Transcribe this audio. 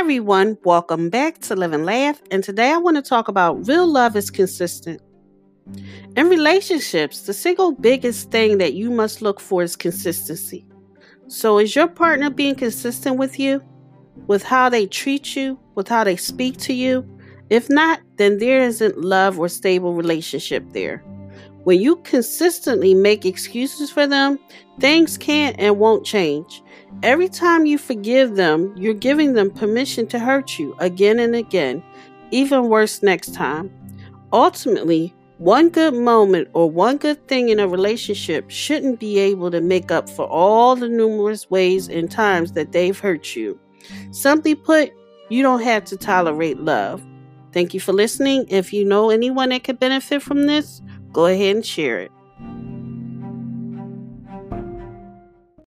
everyone, welcome back to Live and Laugh. And today I want to talk about real love is consistent. In relationships, the single biggest thing that you must look for is consistency. So, is your partner being consistent with you? With how they treat you? With how they speak to you? If not, then there isn't love or stable relationship there. When you consistently make excuses for them, things can't and won't change. Every time you forgive them, you're giving them permission to hurt you again and again, even worse next time. Ultimately, one good moment or one good thing in a relationship shouldn't be able to make up for all the numerous ways and times that they've hurt you. Simply put, you don't have to tolerate love. Thank you for listening. If you know anyone that could benefit from this, go ahead and share it.